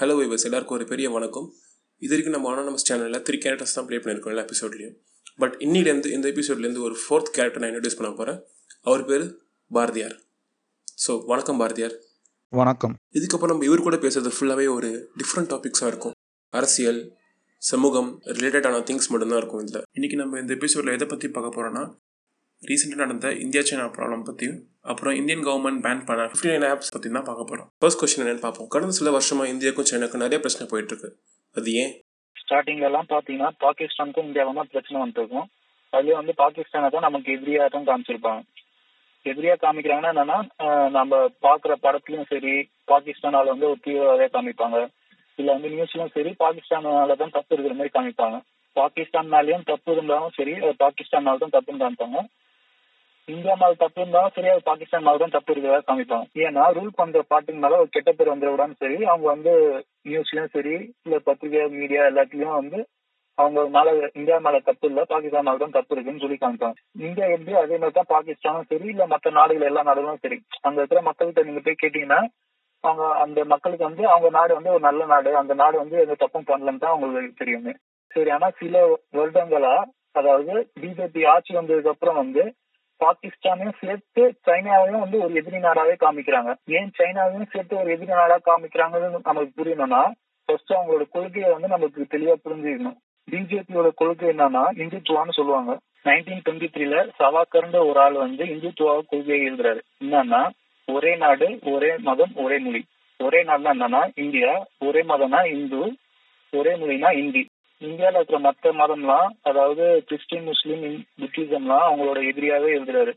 Hello வைவர்ஸ் எல்லாருக்கும் ஒரு பெரிய வணக்கம். இது வரைக்கும் நம்ம அனானமஸ் சேனலில் த்ரீ கேரக்டர்ஸ் தான் ப்ளே பண்ணியிருக்கோம் எல்லா எபிசோட்லையும் பட் இன்னிலேருந்து இந்த எபிசோட்லேருந்து ஒரு ஃபோர்த் கேரக்டர் நான் இன்ட்ரடியூஸ் பண்ண போகிறேன் அவர் பேர் பாரதியார். ஸோ வணக்கம் பாரதியார். வணக்கம். இதுக்கப்புறம் நம்ம இவர் கூட பேசுறது ஃபுல்லாகவே ஒரு டிஃப்ரெண்ட் டாபிக்ஸாக இருக்கும். அரசியல் சமூகம் ரிலேட்டடான திங்ஸ் மட்டும்தான் இருக்கும் இதில். இன்றைக்கி நம்ம இந்த எபிசோடில் எதை பற்றி பார்க்க போகிறோன்னா ரீசெண்டாக நடந்த இந்தியா சைனா ப்ராப்ளம் பற்றியும் அப்புறம் இந்தியன் கவர்மெண்ட் பேன் பண்ண ஃபிஃப்டி நைன் ஆப்ஸ் பற்றி தான் பார்க்க போகிறோம் ஃபர்ஸ்ட் கொஸ்டின் என்னென்னு பார்ப்போம். கடந்த சில வருஷமாக இந்தியாவுக்கும் சைனாக்கும் நிறைய பிரச்சனை போயிட்டு இருக்கு. அது ஏன்? ஸ்டார்டிங்ல எல்லாம் பாத்தீங்கன்னா பாகிஸ்தானுக்கும் இந்தியாவுக்கும் தான் பிரச்சனை வந்துருக்கும் அதுலயும் வந்து பாகிஸ்தானை தான் நமக்கு எதிரியாக தான் காமிச்சிருப்பாங்க. எதிரியா காமிக்கிறாங்கன்னா என்னன்னா நம்ம பாக்குற படத்துலயும் சரி பாகிஸ்தானால வந்து ஒரு தீவிரவாதியா காமிப்பாங்க. இல்ல வந்து நியூஸ்லயும் சரி பாகிஸ்தானால தான் தப்பு இருக்கிற மாதிரி காமிப்பாங்க. பாகிஸ்தான் மேலேயும் தப்பு இருந்தாலும் சரி அது பாகிஸ்தானால தான் தப்புன்னு காமிப்பாங்க. இந்தியா மேல தப்பு இருந்தாலும் சரி அது பாகிஸ்தான் மேல தான் தப்பு இருக்கிறதா காமிப்பாங்க. ஏன்னா ரூல் பண்ற பாட்டின் மேல ஒரு கெட்ட பேர் வந்துடக்கூடாதுன்னு சரி அவங்க வந்து நியூஸ்லயும் சரி இல்ல பத்திரிகை மீடியா எல்லாத்துலயும் வந்து அவங்க மேல இந்தியா மேல தப்பு இல்ல பாகிஸ்தான் மேல தான் தப்பு இருக்குன்னு சொல்லி காமிப்பாங்க. இந்தியா எப்படி அதே மாதிரி தான் பாகிஸ்தானும் சரி இல்ல மத்த நாடுகள் எல்லா நாடுகளும் சரி. அங்க இருக்கிற மக்கள்கிட்ட நீங்க போய் கேட்டீங்கன்னா அவங்க அந்த மக்களுக்கு வந்து அவங்க நாடு வந்து ஒரு நல்ல நாடு அந்த நாடு வந்து எந்த தப்பும் பண்ணலன்னு தான் அவங்களுக்கு தெரியுமே. சரி ஆனா சில வருடங்களா அதாவது பிஜேபி ஆட்சி வந்ததுக்கு அப்புறம் வந்து பாகிஸ்தானையும் சேர்த்து சைனாவையும் வந்து ஒரு எதிரி நாடாவே காமிக்கிறாங்க. ஏன் சைனாவையும் சேர்த்து ஒரு எதிரி நாடா காமிக்கிறாங்கன்னு நமக்கு புரியணும்னா ஃபர்ஸ்ட் அவங்களோட கொள்கையை வந்து நமக்கு தெளிவா புரிஞ்சுக்கணும். பிஜேபியோட கொள்கை என்னன்னா இந்துத்துவான்னு சொல்லுவாங்க. நைன்டீன் டுவெண்ட்டி த்ரீல சவாக்கர்ன்ற ஒரு ஆள் வந்து இந்துத்துவா கொள்கையை எழுதுறாரு. என்னன்னா ஒரே நாடு ஒரே மதம் ஒரே மொழி. ஒரே நாடுனா என்னன்னா இந்தியா ஒரே மதம்னா இந்து ஒரே மொழினா இந்தி. இந்தியாவில் இருக்கிற மற்ற மதம்லாம் அதாவது கிறிஸ்டின் முஸ்லீம் புத்திசம்லாம் அவங்களோட எதிரியாவே இருந்துறாரு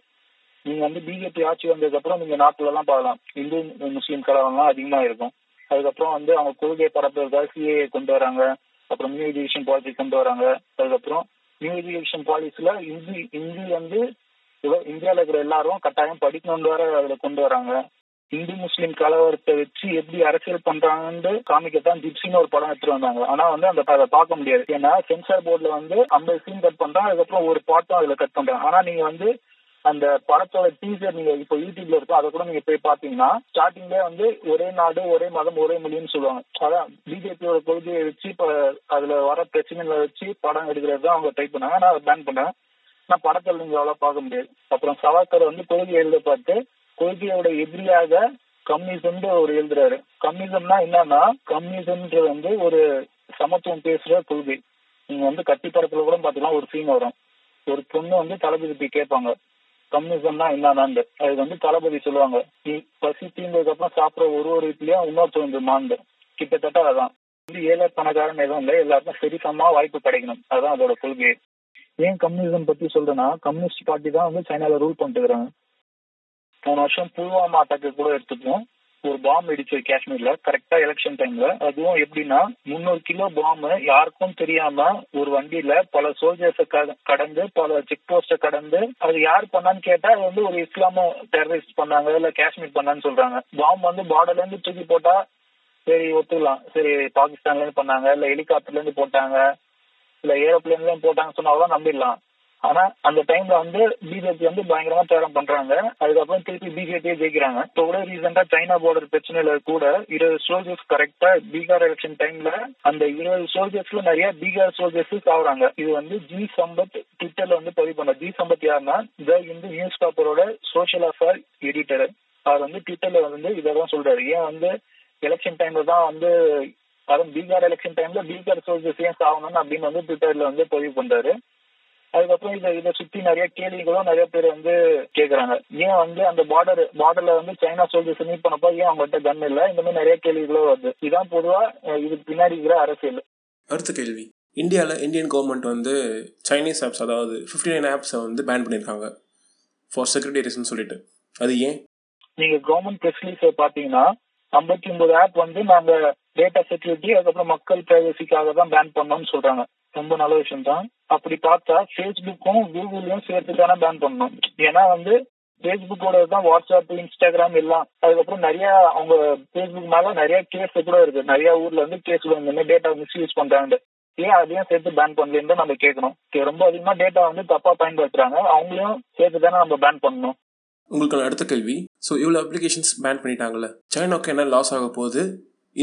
நீங்க வந்து பிஜேபி ஆட்சி வந்ததுக்கு அப்புறம் நீங்க நாட்டுல எல்லாம் பார்க்கலாம் இந்து முஸ்லீம் கலவரம்லாம் அதிகமா இருக்கும். அதுக்கப்புறம் வந்து அவங்க கொள்கை பரப்புறதுக்காக சிஏஏ கொண்டு வராங்க. அப்புறம் நியூ எஜுகேஷன் பாலிசி கொண்டு வராங்க. அதுக்கப்புறம் நியூ எஜுகேஷன் பாலிசில இந்தி இந்தி வந்து இந்தியாவில் இருக்கிற எல்லாரும் கட்டாயம் படிக்கணும்னு வர அதில் கொண்டு வராங்க. இந்து முஸ்லீம் கலவரத்தை வச்சு எப்படி அரசியல் பண்றாங்கன்னு காமிக்கத்தான் ஜிப்சின்னு ஒரு படம் எடுத்துட்டு வந்தாங்க. ஆனா வந்து அந்த அதை பார்க்க முடியாது. ஏன்னா சென்சார் போர்டுல வந்து ஐம்பது சீன் கட் பண்றாங்க அதுக்கப்புறம் ஒரு பாட்டும் அதுல கட் பண்றாங்க ஆனா நீங்க வந்து அந்த படத்தோட டீசர் நீங்க இப்போ யூடியூப்ல இருக்கும் அதை கூட நீங்க போய் பாத்தீங்கன்னா ஸ்டார்டிங்ல வந்து ஒரே நாடு ஒரே மதம் ஒரே மொழின்னு சொல்லுவாங்க. அதான் பிஜேபியோட கொள்கையை வச்சு இப்ப அதுல வர பிரச்சனைகளை வச்சு படம் எடுக்கிறது தான் அவங்க ட்ரை பண்ணாங்க. நான் அதை பேன் பண்ணேன் நான் படத்தில் நீங்க அவ்வளவு பார்க்க முடியாது. அப்புறம் சவாக்கர் வந்து கொள்கை எழுத பார்த்து கொள்கையோட எதிரியாக கம்யூனிசம் அவர் எழுதுறாரு. கம்யூனிசம்னா என்னன்னா கம்யூனிசம்ன்றது வந்து ஒரு சமத்துவம் பேசுற கொள்கை. நீங்க வந்து கட்டி படத்துல கூட பாத்தீங்கன்னா ஒரு சீன் வரும். ஒரு பொண்ணு வந்து தளபதி கேட்பாங்க. கம்யூனிசம்னா என்னதான்னு அது வந்து தளபதி சொல்லுவாங்க. நீ பசி தீர்ந்ததுக்கு அப்புறம் சாப்பிட ஒரு ஒரு வீட்லயும் இன்னொருத்தர் மாண்டு. கிட்டத்தட்ட அதான். வந்து ஏழை பணக்காரன் எதுவும் இல்லை. எல்லாருக்கும் சரிசமா வாய்ப்பு கிடைக்கணும். அதுதான் அதோட கொள்கை. ஏன் கம்யூனிசம் பத்தி சொல்றேன்னா கம்யூனிஸ்ட் பார்ட்டி தான் வந்து சைனால ரூல் பண்ணிட்டு இருக்கிறாங்க. போன வருஷம் புல்வாமா அட்டாக்கு கூட எடுத்துப்போம் ஒரு பாம்பு இடிச்சு காஷ்மீர்ல கரெக்டா எலெக்ஷன் டைம்ல அதுவும் எப்படின்னா முன்னூறு கிலோ பாம்பு யாருக்கும் தெரியாம ஒரு வண்டியில பல சோல்ஜர்ஸ கடந்து பல செக் போஸ்ட கடந்து அது யார் பண்ணான்னு கேட்டா அது வந்து ஒரு இஸ்லாம டெரரிஸ்ட் பண்ணாங்க இல்ல காஷ்மீர் பண்ணான்னு சொல்றாங்க. பாம்பு வந்து பார்டர்ல இருந்து தூக்கி போட்டா சரி ஒத்துக்கலாம். சரி பாகிஸ்தான்ல இருந்து பண்ணாங்க இல்ல ஹெலிகாப்டர்ல இருந்து போட்டாங்க இல்ல ஏரோப்ளேன்ல இருந்து போட்டாங்க சொன்னாலும் நம்பிடலாம். ஆனா அந்த டைம்ல வந்து பிஜேபி வந்து பயங்கரமா தேரம் பண்றாங்க. அதுக்கப்புறம் திருப்பி பிஜேபியே ஜெயிக்கிறாங்க. இப்போ கூட ரீசெண்டா சைனா பார்டர் பிரச்சனையில கூட இருபது சோல்ஜர்ஸ் கரெக்டா பீகார் எலெக்ஷன் டைம்ல அந்த இருபது சோல்ஜர்ஸ்ல நிறைய பீகார் சோல்ஜர்ஸ் சாவுறாங்க. இது வந்து ஜி சம்பத் ட்விட்டர்ல வந்து பதிவு பண்ண ஜி சம்பத் யாருன்னா த இந்து நியூஸ் பேப்பரோட சோசியல் அஃபேர் எடிட்டர் அவர் வந்து ட்விட்டர்ல வந்து இதெல்லாம் சொல்றாரு. ஏன் வந்து எலெக்ஷன் டைம்ல தான் வந்து அதுவும் பீகார் எலெக்ஷன் டைம்ல பீகார் சோல்ஜர்ஸ் ஏன் சாகணும்னு அப்படின்னு வந்து ட்விட்டர்ல வந்து பதிவு பண்றாரு. அதுக்கப்புறம் இதை இதை சுத்தி நிறைய கேள்விகளும் நிறைய பேர் வந்து கேக்குறாங்க. ஏன் வந்து அந்த பார்டர் பார்டர்ல வந்து சைனா சோல்ஜர்ஸ் மீட் பண்ணப்போ ஏன் அவங்ககிட்ட கன் இல்ல? இந்த மாதிரி நிறைய கேள்விகளும் வருது. இதான் பொதுவா இதுக்கு பின்னாடி இருக்கிற அரசியல். அடுத்த கேள்வி. இந்தியாவில் இந்தியன் கவர்மெண்ட் வந்து சைனீஸ் ஆப்ஸ் அதாவது ஃபிஃப்டி நைன் ஆப்ஸை வந்து பேன் பண்ணியிருக்காங்க. ஃபார் செக்யூரிட்டி ரீசன் சொல்லிட்டு. அது ஏன்? நீங்க கவர்மெண்ட் ப்ரெஸ் ரிலீஸ் பாத்தீங்கன்னா ஐம்பத்தி ஒன்பது ஆப் வந்து நாங்க டேட்டா செக்யூரிட்டி அதுக்கப்புறம் மக்கள் பிரைவசிக்காக தான் பேன் பண்ணோம்னு சொல்றாங்க. ரொம்ப நல்ல விஷயம் தான் அப்படி பார்த்தா ஃபேஸ்புக்கும் கூகுளையும் சேர்த்து தானே பேன் பண்ணணும். ஏன்னா வந்து ஃபேஸ்புக்கோட தான் வாட்ஸ்அப் இன்ஸ்டாகிராம் எல்லாம். அதுக்கப்புறம் நிறைய அவங்க ஃபேஸ்புக் மேல நிறைய கேஸ் கூட இருக்கு. நிறைய ஊர்ல வந்து கேஸ் இந்த மாதிரி டேட்டா மிஸ்யூஸ் பண்றாங்க. ஏன் அதையும் சேர்த்து பேன் பண்ணலன்னு நம்ம கேட்கணும். ரொம்ப அதிகமா டேட்டா வந்து தப்பா பயன்படுத்துறாங்க. அவங்களையும் சேர்த்து தானே நம்ம பேன் பண்ணணும். உங்களுக்கான அடுத்த கேள்வி. ஸோ இவ்வளோ அப்ளிகேஷன்ஸ் பேன் பண்ணிட்டாங்கல்ல. சைனாவுக்கு என்ன லாஸ் ஆக போகுது?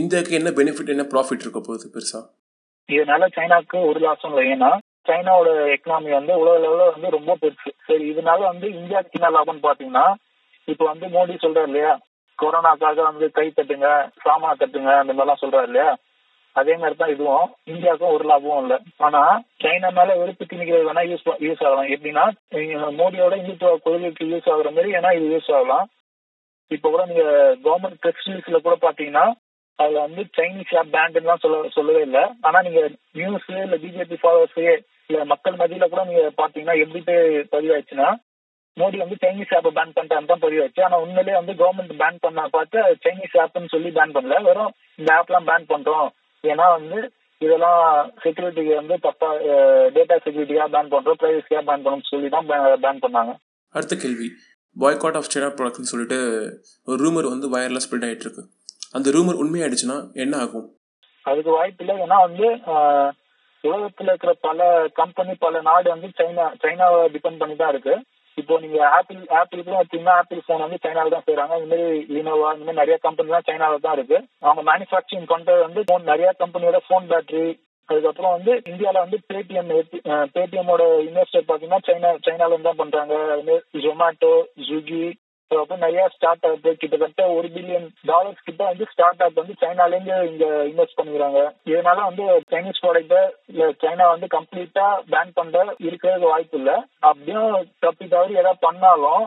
இந்தியாவுக்கு என்ன பெனிஃபிட் என்ன ப்ராஃபிட் இருக்க போகுது பெருசா? இதனால சைனாக்கு ஒரு லாஸும் இல்லை. ஏன்னா சைனாவோட எக்கனாமி வந்து உலக லெவலில் வந்து ரொம்ப பெருசு. சரி இதனால வந்து இந்தியாவுக்கு என்ன லாபம்னு பாத்தீங்கன்னா இப்போ வந்து மோடி சொல்றாரு இல்லையா? கொரோனாக்காக வந்து கை தட்டுங்க சாமான தட்டுங்க அந்த மாதிரிலாம் சொல்றாரு இல்லையா? அதே மாதிரி தான் இதுவும் இந்தியாவுக்கும் ஒரு லாபமும் இல்லை. ஆனா சைனா மேல வெறுப்பு திணிக்கிறது வேணா யூஸ் யூஸ் ஆகலாம். எப்படின்னா மோடியோட இந்துத்துவ கொள்கைக்கு யூஸ் ஆகுற மாதிரி ஏன்னா இது யூஸ் ஆகலாம். இப்போ கூட நீங்க கவர்மெண்ட் ப்ரெஸ் ரிலீஸ்ல கூட பாத்தீங்கன்னா அதுல வந்து சைனீஸ் ஆப் பேண்ட்லாம் சொல்ல சொல்லவே இல்லை. ஆனா நீங்க நியூஸ் இல்ல பிஜேபி ஃபாலோவர்ஸே இல்ல மக்கள் மத்தியில கூட நீங்க பாத்தீங்கன்னா எப்படி பதிவாச்சுன்னா மோடி வந்து சைனீஸ் ஆப்பை பேன் பண்ணிட்டான்னு தான் பதிவாச்சு ஆனா உண்மையிலேயே வந்து கவர்மெண்ட் பேன் பண்ண பார்த்து சைனீஸ் ஆப்னு சொல்லி பேன் பண்ணல. வெறும் இந்த ஆப்லாம் பேன் பண்றோம். ஏன்னா வந்து இதெல்லாம் செக்யூரிட்டிக்கு வந்து தப்பா டேட்டா செக்யூரிட்டிக்காக பேன் பண்றோம் பிரைவசிக்காக பேன் பண்ணணும்னு சொல்லி தான் பேன் பண்ணாங்க. அடுத்த கேள்வி. பாய்காட் ஆஃப் சைனா ப்ராடக்ட்னு சொல்லிட்டு ஒரு ரூமர் வந்து வயர்லெஸ் ஸ்ப்ரெட் ஆகிட்டு இருக்கு. அந்த ரூமர் உண்மையாயிடுச்சுன்னா என்ன ஆகும்? அதுக்கு வாய்ப்பு இல்லை ஏன்னா வந்து உலகத்துல இருக்கிற பல கம்பெனி பல நாடு வந்து சைனா சைனாவை டிபெண்ட் பண்ணி தான் இருக்கு. இப்போ நீங்க ஆப்பிள் ஆப்பிள் கூட வச்சீங்கன்னா ஆப்பிள் போன் வந்து சைனாவில் தான் செய்யறாங்க இந்த மாதிரி லினோவா இந்த மாதிரி நிறைய கம்பெனிலாம் சைனாவில் தான் இருக்கு. அவங்க மேனுஃபேக்சரிங் பண்றது வந்து போன் நிறைய கம்பெனியோட போன் பேட்டரி அதுக்கப்புறம் வந்து இந்தியாவில் வந்து பேடிஎம் பேடிஎம்மோட இன்வெஸ்டர் பார்த்தீங்கன்னா சைனா சைனால தான் பண்றாங்க. ஜொமேட்டோ ஸ்விக்கி அப்புறம் நிறைய ஸ்டார்ட் அப் கிட்டத்தட்ட ஒரு பில்லியன் டாலர்ஸ் கிட்ட வந்து ஸ்டார்ட் அப் வந்து சைனாலேருந்து இங்க இன்வெஸ்ட் பண்ணிக்கிறாங்க. இதனால வந்து சைனீஸ் ப்ராடக்ட இல்ல சைனா வந்து கம்ப்ளீட்டா பேன் பண்ற இருக்கிறது வாய்ப்பு இல்லை. அப்படியும் தப்பி தவறி ஏதாவது பண்ணாலும்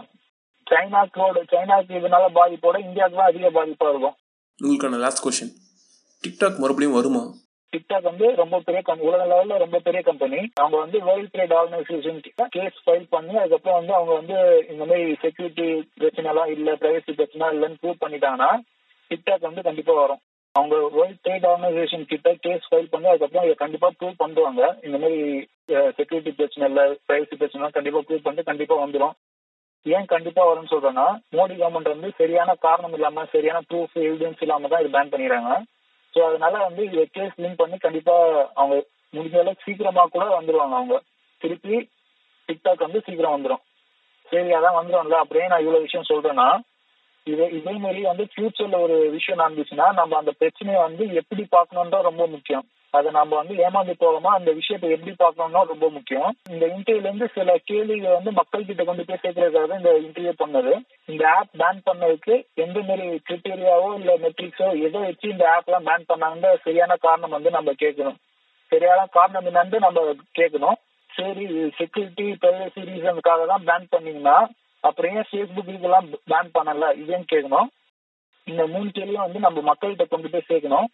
சைனாக்கோட சைனாக்கு இதனால பாதிப்போட இந்தியாவுக்கு தான் அதிக பாதிப்பா இருக்கும். உங்களுக்கான லாஸ்ட் கொஸ்டின் டிக்டாக் மறுபடியும் வருமா? டிக்டாக் வந்து ரொம்ப பெரிய உலக லெவல்ல ரொம்ப பெரிய கம்பெனி அவங்க வந்து வேர்ல்ட் ட்ரேட் ஆர்கனைசேஷன் கிட்ட கேஸ் ஃபைல் பண்ணி அதுக்கப்புறம் வந்து அவங்க வந்து இந்த மாதிரி செக்யூரிட்டி பிரச்சனை எல்லாம் இல்ல பிரைவசி பிரச்சனை இல்லைன்னு ப்ரூவ் பண்ணிட்டாங்கன்னா டிக்டாக் வந்து கண்டிப்பா வரும். அவங்க வேர்ல்ட் ட்ரேட் ஆர்கனைசேஷன் கிட்ட கேஸ் ஃபைல் பண்ணி அதுக்கப்புறம் இதை கண்டிப்பா ப்ரூவ் பண்ணுவாங்க. இந்த மாதிரி செக்யூரிட்டி பிரச்சனை இல்ல பிரைவசி பிரச்சனை கண்டிப்பா ப்ரூவ் பண்ணிட்டு கண்டிப்பா வந்துடும் ஏன் கண்டிப்பா வரும்னு சொல்றேன்னா மோடி கவர்மெண்ட் வந்து சரியான காரணம் இல்லாம சரியான ப்ரூஃப் எவிடன்ஸ் இல்லாம தான் இது பேன் பண்ணிடுறாங்க. ஸோ அதனால வந்து இதை கேஸ் லிங்க் பண்ணி கண்டிப்பா அவங்க முடிஞ்ச அளவுக்கு சீக்கிரமா கூட வந்துருவாங்க அவங்க. திருப்பி டிக்டாக் வந்து சீக்கிரம் வந்துடும் சரி அதான் வந்துடும்ல அப்படியே நான் இவ்வளவு விஷயம் சொல்றேன்னா இதே இதே மாதிரி வந்து ஃபியூச்சர்ல ஒரு விஷயம் நடந்துச்சுன்னா நம்ம அந்த பிரச்சனையை வந்து எப்படி பார்க்கணுன்ற ரொம்ப முக்கியம். அதை நம்ம வந்து ஏமாந்து போகாம அந்த விஷயத்தை எப்படி பார்க்கணும்னா ரொம்ப முக்கியம். இந்த இன்டர்வியூல இருந்து சில கேள்விகள் வந்து மக்கள் கிட்ட கொண்டு போய் சேர்க்கறதுக்காக இந்த இன்டர்வியூ பண்ணது. இந்த ஆப் பேன் பண்ணதுக்கு எந்த மாதிரி கிரிட்டீரியாவோ இல்ல மெட்ரிக்ஸோ எதோ வச்சு இந்த ஆப் எல்லாம் பேன் பண்ணாங்கன்ற சரியான காரணம் வந்து நம்ம கேட்கணும். சரியான காரணம் என்னன்னு நம்ம கேட்கணும். சரி செக்யூரிட்டி பிரைவசி ரீசனுக்காக தான் பேன் பண்ணீங்கன்னா அப்புறம் ஏன் ஃபேஸ்புக் இதெல்லாம் பேன் பண்ணல? இதுன்னு கேட்கணும். இந்த மூணு கேள்வியும் வந்து நம்ம மக்கள்கிட்ட கொண்டு போய் சேர்க்கணும்.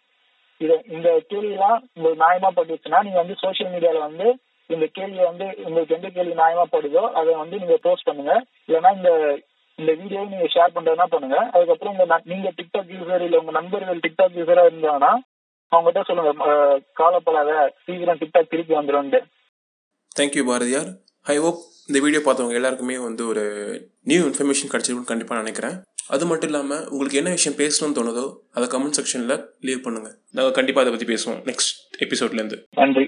இது இந்த கேள்வியெல்லாம் உங்களுக்கு நியாயமா பட்டுச்சுன்னா நீங்க வந்து சோசியல் மீடியால வந்து இந்த கேள்வி வந்து உங்களுக்கு எந்த கேள்வி நியாயமா படுதோ அதை வந்து நீங்க போஸ்ட் பண்ணுங்க. இல்லைன்னா இந்த இந்த வீடியோவை நீங்க ஷேர் பண்றதுனா பண்ணுங்க. அதுக்கப்புறம் உங்க நீங்க டிக்டாக் யூசர் இல்ல உங்க நண்பர்கள் டிக்டாக் யூசரா இருந்தாங்கன்னா அவங்ககிட்ட சொல்லுங்க. காலப்படாத சீக்கிரம் டிக்டாக் திருப்பி வந்துடும் thank you Bharathiyar. I hope இந்த வீடியோ பார்த்தவங்க எல்லாருக்குமே வந்து ஒரு நியூ இன்ஃபர்மேஷன் கிடச்சிருக்குன்னு கண்டிப்பாக நினைக்கிறேன். அது மட்டும் இல்லாமல் உங்களுக்கு என்ன விஷயம் பேசணும்னு தோணுதோ அதை கமெண்ட் செக்ஷனில் லீவ் பண்ணுங்கள் நாங்கள் கண்டிப்பாக அதை பற்றி பேசுவோம் நெக்ஸ்ட் எபிசோட்லேருந்து நன்றி.